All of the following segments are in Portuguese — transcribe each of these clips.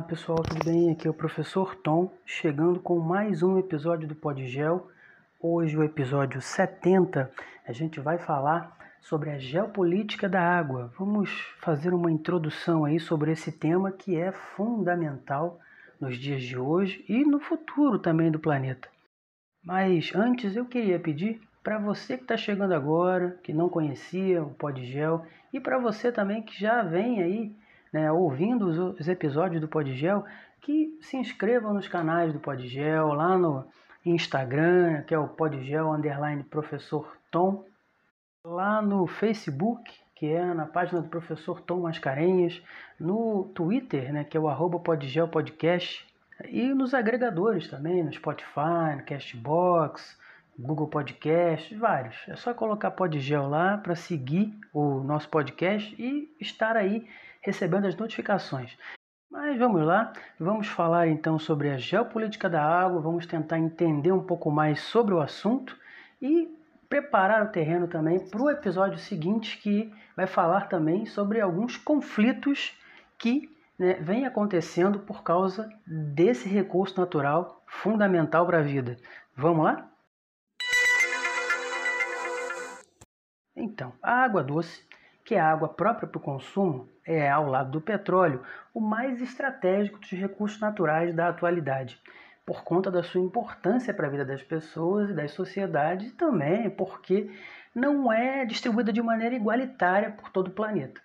Olá pessoal, tudo bem? Aqui é o professor Tom, chegando com mais um episódio do Podgel. Hoje, o episódio 70, a gente vai falar sobre a geopolítica da água. Vamos fazer uma introdução aí sobre esse tema que é fundamental nos dias de hoje e no futuro também do planeta. Mas antes eu queria pedir para você que está chegando agora, que não conhecia o Podgel, e para você também que já vem aí né, ouvindo os, os, episódios do Podgel, que se inscrevam nos canais do Podgel, lá no Instagram, que é o Podgel underline professor Tom, lá no Facebook, que é na página do professor Tom Mascarenhas, no Twitter, né, que é o arroba Podgel Podcast, e nos agregadores também, no Spotify, no Castbox, Google Podcast, vários. É só colocar Podgel lá para seguir o nosso podcast e estar aí recebendo as notificações. Mas vamos lá, vamos falar então sobre a geopolítica da água, vamos tentar entender um pouco mais sobre o assunto e preparar o terreno também para o episódio seguinte que vai falar também sobre alguns conflitos que né, vem acontecendo por causa desse recurso natural fundamental para a vida. Vamos lá? Então, a água doce que a água própria para o consumo é, ao lado do petróleo, o mais estratégico dos recursos naturais da atualidade, por conta da sua importância para a vida das pessoas e das sociedades, e também porque não é distribuída de maneira igualitária por todo o planeta.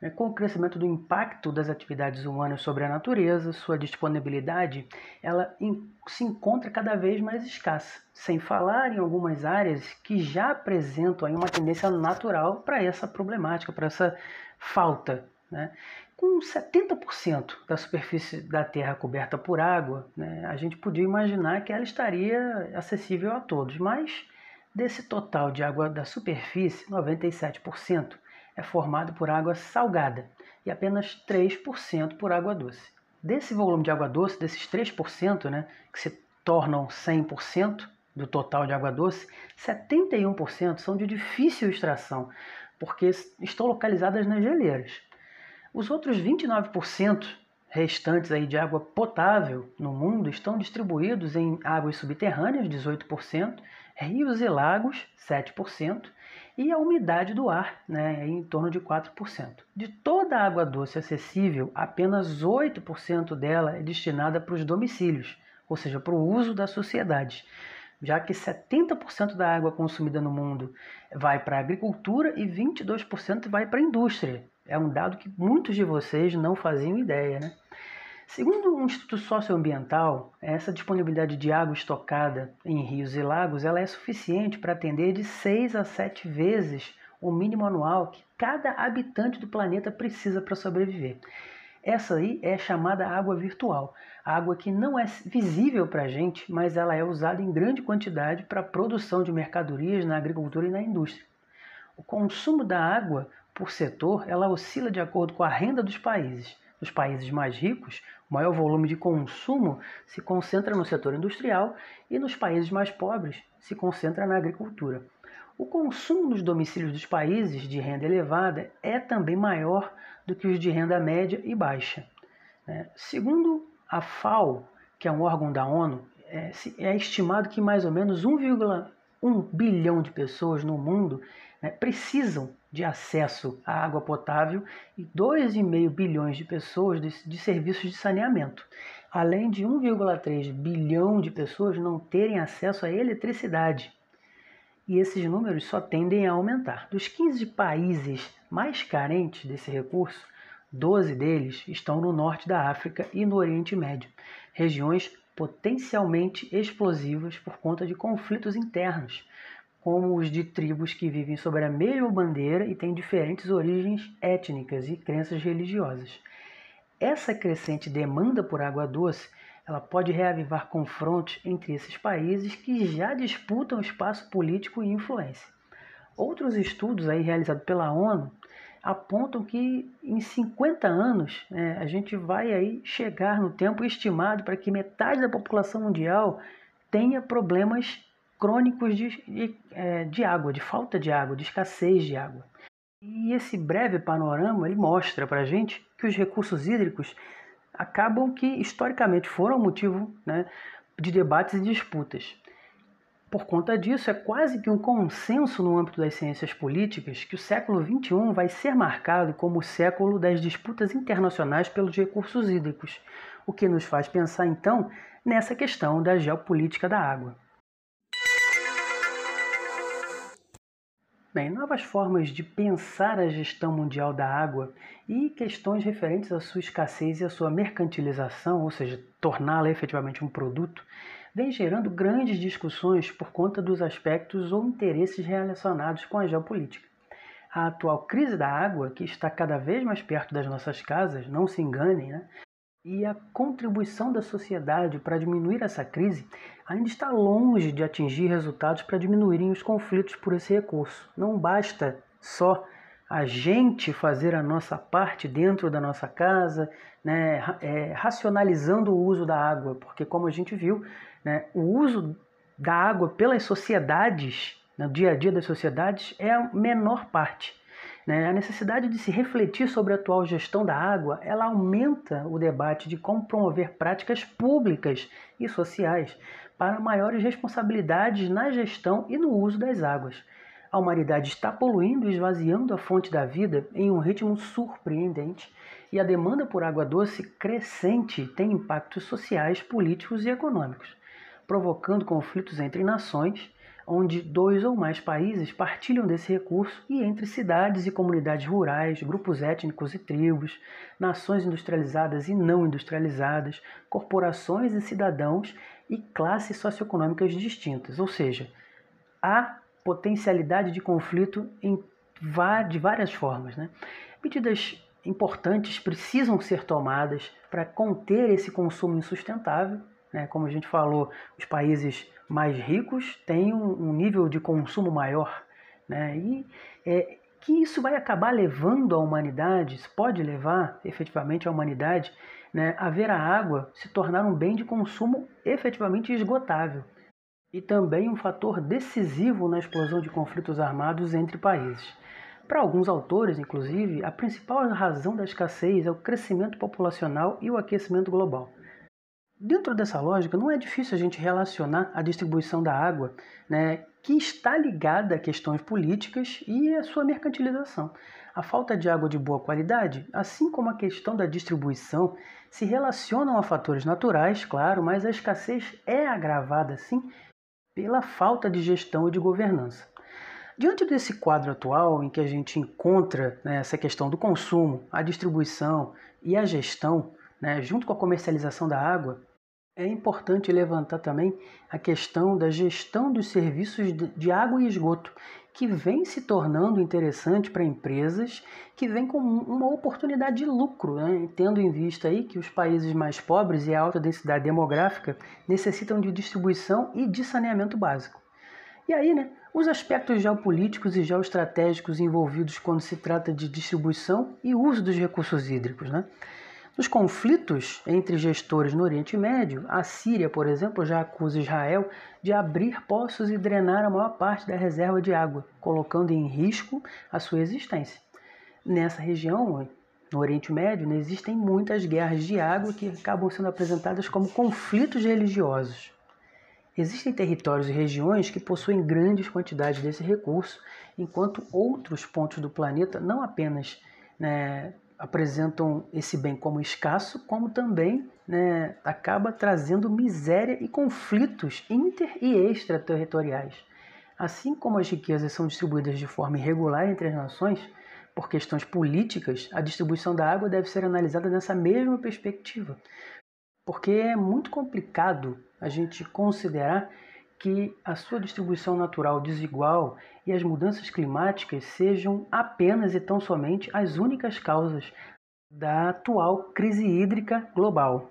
Né, com o crescimento do impacto das atividades humanas sobre a natureza, sua disponibilidade ela se encontra cada vez mais escassa, sem falar em algumas áreas que já apresentam uma tendência natural para essa problemática, para essa falta. Né? Com 70% da superfície da Terra coberta por água, né, a gente podia imaginar que ela estaria acessível a todos, mas desse total de água da superfície, 97% é formado por água salgada e apenas 3% por água doce. Desse volume de água doce, desses 3%, né, que se tornam 100% do total de água doce, 71% são de difícil extração, porque estão localizadas nas geleiras. Os outros 29% restantes aí de água potável no mundo estão distribuídos em águas subterrâneas, 18%, rios e lagos, 7%, e a umidade do ar, né, em torno de 4%. De toda a água doce acessível, apenas 8% dela é destinada para os domicílios, ou seja, para o uso da sociedade, já que 70% da água consumida no mundo vai para a agricultura e 22% vai para a indústria. É um dado que muitos de vocês não faziam ideia, né? Segundo o Instituto Socioambiental, essa disponibilidade de água estocada em rios e lagos ela é suficiente para atender de 6 a 7 vezes o mínimo anual que cada habitante do planeta precisa para sobreviver. Essa aí é chamada água virtual, água que não é visível para a gente, mas ela é usada em grande quantidade para a produção de mercadorias na agricultura e na indústria. O consumo da água por setor ela oscila de acordo com a renda dos países. Nos países mais ricos, o maior volume de consumo se concentra no setor industrial e nos países mais pobres se concentra na agricultura. O consumo nos domicílios dos países de renda elevada é também maior do que os de renda média e baixa. Né? Segundo a FAO, que é um órgão da ONU, é, é estimado que mais ou menos 1,1 bilhão de pessoas no mundo né, precisam de acesso à água potável e 2,5 bilhões de pessoas de, de serviços de saneamento, além de 1,3 bilhão de pessoas não terem acesso à eletricidade. E esses números só tendem a aumentar. Dos 15 países mais carentes desse recurso, 12 deles estão no norte da África e no Oriente Médio, regiões potencialmente explosivas por conta de conflitos internos, como os de tribos que vivem sob a mesma bandeira e têm diferentes origens étnicas e crenças religiosas. Essa crescente demanda por água doce ela pode reavivar confrontos entre esses países que já disputam espaço político e influência. Outros estudos aí realizados pela ONU apontam que em 50 anos né, a gente vai aí chegar no tempo estimado para que metade da população mundial tenha problemas crônicos de, de, é, de água, de falta de água, de escassez de água. E esse breve panorama ele mostra para a gente que os recursos hídricos acabam que historicamente foram motivo né, de debates e disputas. Por conta disso, é quase que um consenso no âmbito das ciências políticas que o século XXI vai ser marcado como o século das disputas internacionais pelos recursos hídricos, o que nos faz pensar então nessa questão da geopolítica da água. Bem, novas formas de pensar a gestão mundial da água e questões referentes à sua escassez e à sua mercantilização, ou seja, torná-la efetivamente um produto, vem gerando grandes discussões por conta dos aspectos ou interesses relacionados com a geopolítica. A atual crise da água, que está cada vez mais perto das nossas casas, não se enganem, né? E a contribuição da sociedade para diminuir essa crise ainda está longe de atingir resultados para diminuírem os conflitos por esse recurso. Não basta só a gente fazer a nossa parte dentro da nossa casa, né, é, racionalizando o uso da água, porque como a gente viu, né, o uso da água pelas sociedades, no dia a dia das sociedades, é a menor parte. Né? A necessidade de se refletir sobre a atual gestão da água, ela aumenta o debate de como promover práticas públicas e sociais para maiores responsabilidades na gestão e no uso das águas. A humanidade está poluindo e esvaziando a fonte da vida em um ritmo surpreendente, e a demanda por água doce crescente tem impactos sociais, políticos e econômicos, provocando conflitos entre nações onde dois ou mais países partilham desse recurso e entre cidades e comunidades rurais, grupos étnicos e tribos, nações industrializadas e não industrializadas, corporações e cidadãos e classes socioeconômicas distintas. Ou seja, há potencialidade de conflito em, de várias formas. Né? Medidas importantes precisam ser tomadas para conter esse consumo insustentável. Né? Como a gente falou, os países mais ricos têm um, um nível de consumo maior. Né? E é, que isso vai acabar levando a humanidade, pode levar efetivamente a humanidade né, a ver a água se tornar um bem de consumo efetivamente esgotável e também um fator decisivo na explosão de conflitos armados entre países. Para alguns autores, inclusive, a principal razão da escassez é o crescimento populacional e o aquecimento global. Dentro dessa lógica, não é difícil a gente relacionar a distribuição da água, né, que está ligada a questões políticas e a sua mercantilização. A falta de água de boa qualidade, assim como a questão da distribuição, se relacionam a fatores naturais, claro, mas a escassez é agravada, sim, pela falta de gestão e de governança. Diante desse quadro atual, em que a gente encontra né, essa questão do consumo, a distribuição e a gestão, né, junto com a comercialização da água, é importante levantar também a questão da gestão dos serviços de água e esgoto, que vem se tornando interessante para empresas que vem com uma oportunidade de lucro, né? tendo em vista aí que os países mais pobres e a alta densidade demográfica necessitam de distribuição e de saneamento básico. E aí, né, os aspectos geopolíticos e geoestratégicos envolvidos quando se trata de distribuição e uso dos recursos hídricos, né? Nos conflitos entre gestores no Oriente Médio, a Síria, por exemplo, já acusa Israel de abrir poços e drenar a maior parte da reserva de água, colocando em risco a sua existência. Nessa região, no Oriente Médio, existem muitas guerras de água que acabam sendo apresentadas como conflitos religiosos. Existem territórios e regiões que possuem grandes quantidades desse recurso, enquanto outros pontos do planeta não apenas né, apresentam esse bem como escasso, como também né, acaba trazendo miséria e conflitos inter e extraterritoriais. Assim como as riquezas são distribuídas de forma irregular entre as nações, por questões políticas, a distribuição da água deve ser analisada nessa mesma perspectiva. Porque é muito complicado a gente considerar que a sua distribuição natural desigual e as mudanças climáticas sejam apenas e tão somente as únicas causas da atual crise hídrica global.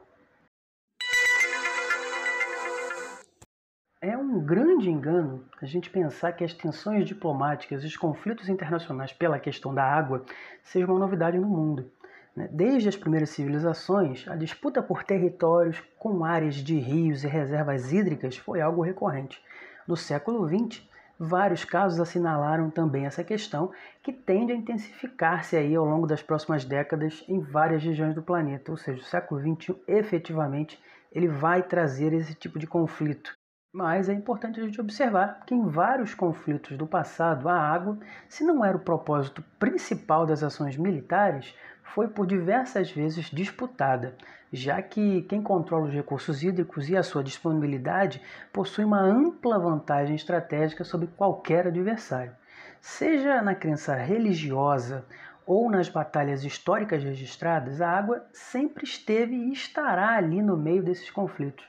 É um grande engano a gente pensar que as tensões diplomáticas e os conflitos internacionais pela questão da água sejam uma novidade no mundo. Né? Desde as primeiras civilizações, a disputa por territórios com áreas de rios e reservas hídricas foi algo recorrente. No século XX, Vários casos assinalaram também essa questão, que tende a intensificar-se aí ao longo das próximas décadas em várias regiões do planeta, ou seja, o século XXI efetivamente ele vai trazer esse tipo de conflito. Mas é importante a gente observar que em vários conflitos do passado, a água, se não era o propósito principal das ações militares, foi por diversas vezes disputada, já que quem controla os recursos hídricos e a sua disponibilidade possui uma ampla vantagem estratégica sobre qualquer adversário. Seja na crença religiosa ou nas batalhas históricas registradas, a água sempre esteve e estará ali no meio desses conflitos.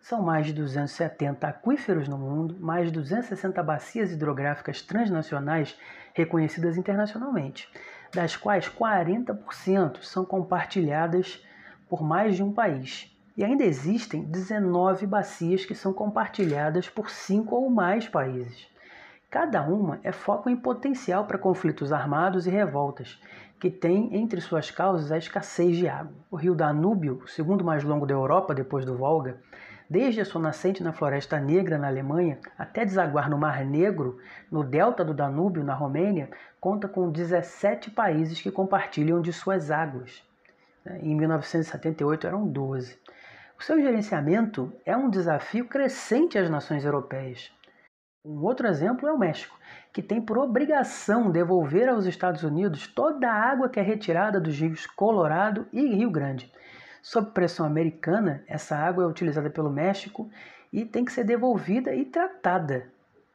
São mais de 270 aquíferos no mundo, mais de 260 bacias hidrográficas transnacionais reconhecidas internacionalmente, das quais 40% são compartilhadas por mais de um país. E ainda existem 19 bacias que são compartilhadas por cinco ou mais países. Cada uma é foco em potencial para conflitos armados e revoltas, que tem entre suas causas a escassez de água. O rio Danúbio, o segundo mais longo da Europa depois do Volga, desde a sua nascente na Floresta Negra, na Alemanha, até desaguar no Mar Negro, no delta do Danúbio, na Romênia, conta com 17 países que compartilham de suas águas. Em 1978 eram 12. O seu gerenciamento é um desafio crescente às nações europeias. Um outro exemplo é o México, que tem por obrigação devolver aos Estados Unidos toda a água que é retirada dos rios Colorado e Rio Grande Sob pressão americana, essa água é utilizada pelo México e tem que ser devolvida e tratada.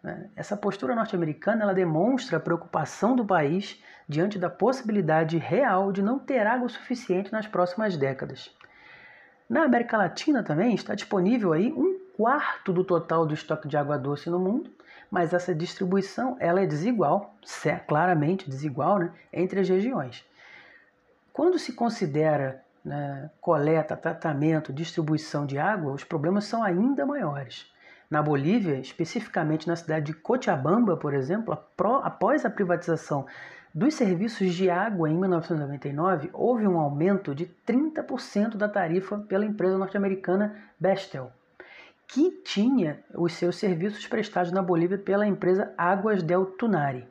Né? Essa postura norte-americana ela demonstra a preocupação do país diante da possibilidade real de não ter água suficiente nas próximas décadas. Na América Latina também está disponível aí um quarto do total do estoque de água doce no mundo, mas essa distribuição ela é desigual, claramente desigual, né, entre as regiões. Quando se considera né, coleta, tratamento, distribuição de água, os problemas são ainda maiores. Na Bolívia, especificamente na cidade de Cochabamba, por exemplo, após a privatização dos serviços de água em 1999, houve um aumento de 30% da tarifa pela empresa norte-americana Bestel, que tinha os seus serviços prestados na Bolívia pela empresa Águas del Tunari.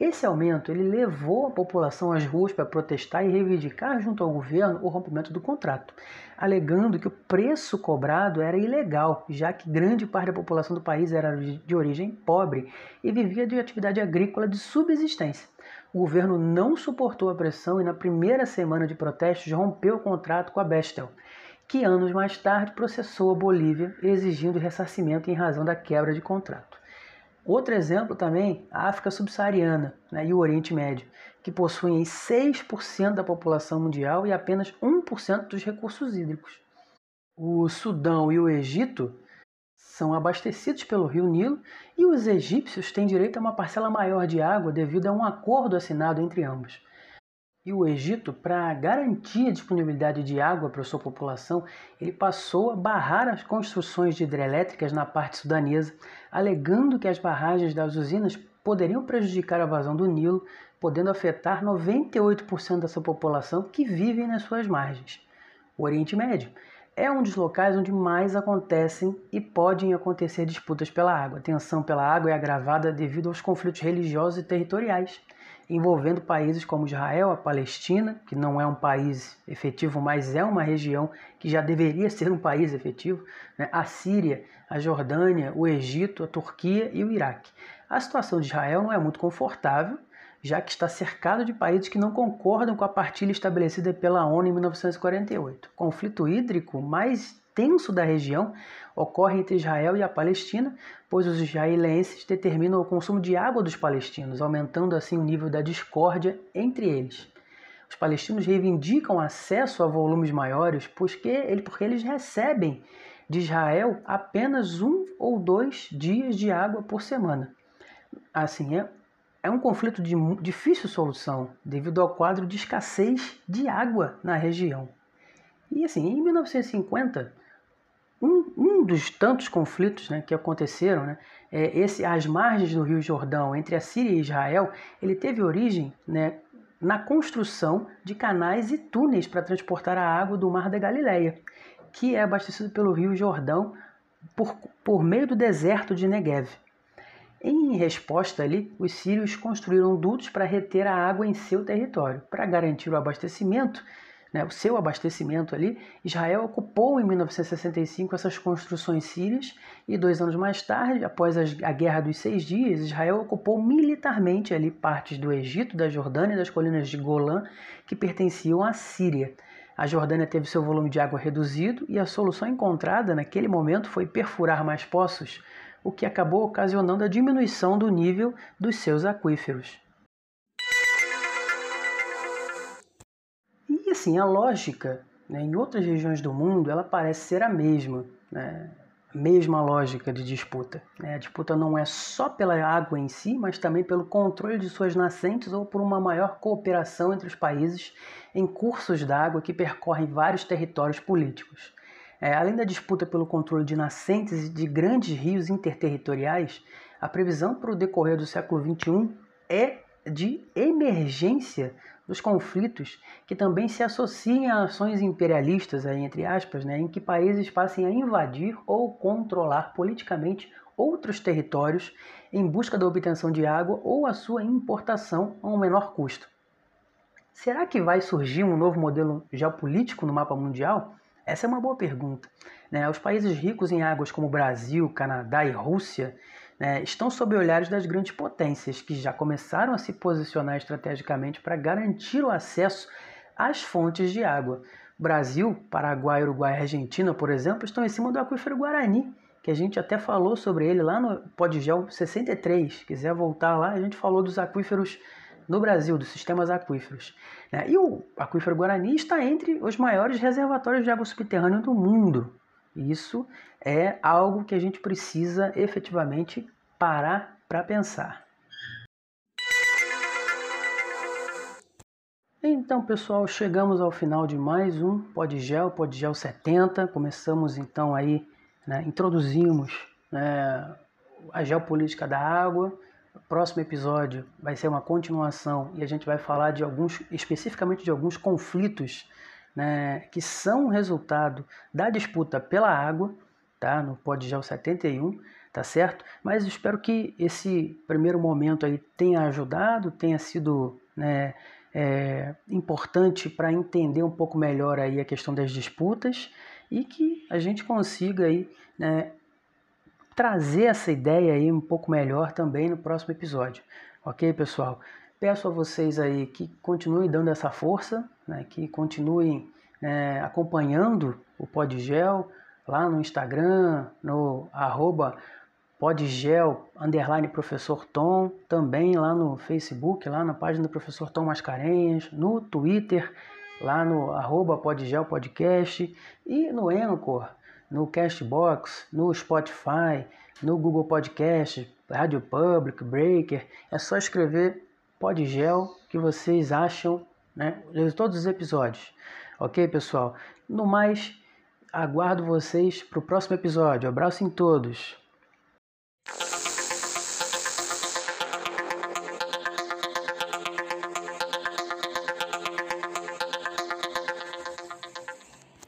Esse aumento ele levou a população às ruas para protestar e reivindicar junto ao governo o rompimento do contrato, alegando que o preço cobrado era ilegal, já que grande parte da população do país era de origem pobre e vivia de atividade agrícola de subsistência. O governo não suportou a pressão e, na primeira semana de protestos, rompeu o contrato com a Bestel, que anos mais tarde processou a Bolívia exigindo ressarcimento em razão da quebra de contrato. Outro exemplo também, a África subsaariana né, e o Oriente Médio, que possuem 6% da população mundial e apenas 1% dos recursos hídricos. O Sudão e o Egito são abastecidos pelo rio Nilo e os egípcios têm direito a uma parcela maior de água devido a um acordo assinado entre ambos. E o Egito, para garantir a disponibilidade de água para sua população, ele passou a barrar as construções de hidrelétricas na parte sudanesa, alegando que as barragens das usinas poderiam prejudicar a vazão do Nilo, podendo afetar 98% da sua população que vive nas suas margens. O Oriente Médio é um dos locais onde mais acontecem e podem acontecer disputas pela água. A tensão pela água é agravada devido aos conflitos religiosos e territoriais envolvendo países como Israel, a Palestina, que não é um país efetivo, mas é uma região que já deveria ser um país efetivo, né? a Síria, a Jordânia, o Egito, a Turquia e o Iraque. A situação de Israel não é muito confortável, já que está cercado de países que não concordam com a partilha estabelecida pela ONU em 1948. O conflito hídrico mais tenso da região ocorre entre Israel e a Palestina, pois os israelenses determinam o consumo de água dos palestinos, aumentando assim o nível da discórdia entre eles. Os palestinos reivindicam acesso a volumes maiores porque eles recebem de Israel apenas um ou dois dias de água por semana. Assim, é, é um conflito de difícil solução devido ao quadro de escassez de água na região. E assim, em 1950, um, um dos tantos conflitos né, que aconteceram, né, é esse, margens do Rio Jordão, entre a Síria e Israel, ele teve origem né, na construção de canais e túneis para transportar a água do Mar da Galileia, que é abastecido pelo Rio Jordão por, por meio do deserto de Negev. Em resposta ali, os sírios construíram dutos para reter a água em seu território. Para garantir o abastecimento, né, o seu abastecimento ali, Israel ocupou em 1965 essas construções sírias e dois anos mais tarde, após a Guerra dos Seis Dias, Israel ocupou militarmente ali partes do Egito, da Jordânia e das colinas de Golã que pertenciam à Síria. A Jordânia teve seu volume de água reduzido e a solução encontrada naquele momento foi perfurar mais poços, o que acabou ocasionando a diminuição do nível dos seus aquíferos. Assim, a lógica né, em outras regiões do mundo ela parece ser a mesma, né? mesma lógica de disputa. Né? A disputa não é só pela água em si, mas também pelo controle de suas nascentes ou por uma maior cooperação entre os países em cursos d'água que percorrem vários territórios políticos. É, além da disputa pelo controle de nascentes de grandes rios interterritoriais, a previsão para o decorrer do século XXI é de emergência dos conflitos que também se associem a ações imperialistas, aí, entre aspas, né, em que países passem a invadir ou controlar politicamente outros territórios em busca da obtenção de água ou a sua importação a um menor custo. Será que vai surgir um novo modelo geopolítico no mapa mundial? Essa é uma boa pergunta. Né? Os países ricos em águas como Brasil, Canadá e Rússia né, estão sob olhares das grandes potências, que já começaram a se posicionar estrategicamente para garantir o acesso às fontes de água. Brasil, Paraguai, Uruguai e Argentina, por exemplo, estão em cima do aquífero Guarani, que a gente até falou sobre ele lá no Podgel 63. Quiser voltar lá, a gente falou dos aquíferos no Brasil, dos sistemas aquíferos. Né? E o aquífero Guarani está entre os maiores reservatórios de água subterrânea do mundo. Isso é algo que a gente precisa efetivamente parar para pensar. Então, pessoal, chegamos ao final de mais um Podgel, Podgel 70. Começamos então aí, né, introduzimos né, a geopolítica da água, próximo episódio vai ser uma continuação e a gente vai falar de alguns, especificamente de alguns conflitos né, que são resultado da disputa pela água, tá? No Podgel 71, tá certo? Mas espero que esse primeiro momento aí tenha ajudado, tenha sido né, é, importante para entender um pouco melhor aí a questão das disputas e que a gente consiga aí né, trazer essa ideia aí um pouco melhor também no próximo episódio. Ok, pessoal? Peço a vocês aí que continuem dando essa força, né, que continuem né, acompanhando o Podgel lá no Instagram, no arroba podgel, underline professor Tom, também lá no Facebook, lá na página do professor Tom Mascarenhas, no Twitter, lá no arroba podgel podcast e no Anchor, no Castbox, no Spotify, no Google Podcast, Rádio Public, Breaker. É só escrever Podgel que vocês acham né, todos os episódios. Ok, pessoal? No mais, aguardo vocês para o próximo episódio. Abraço em todos.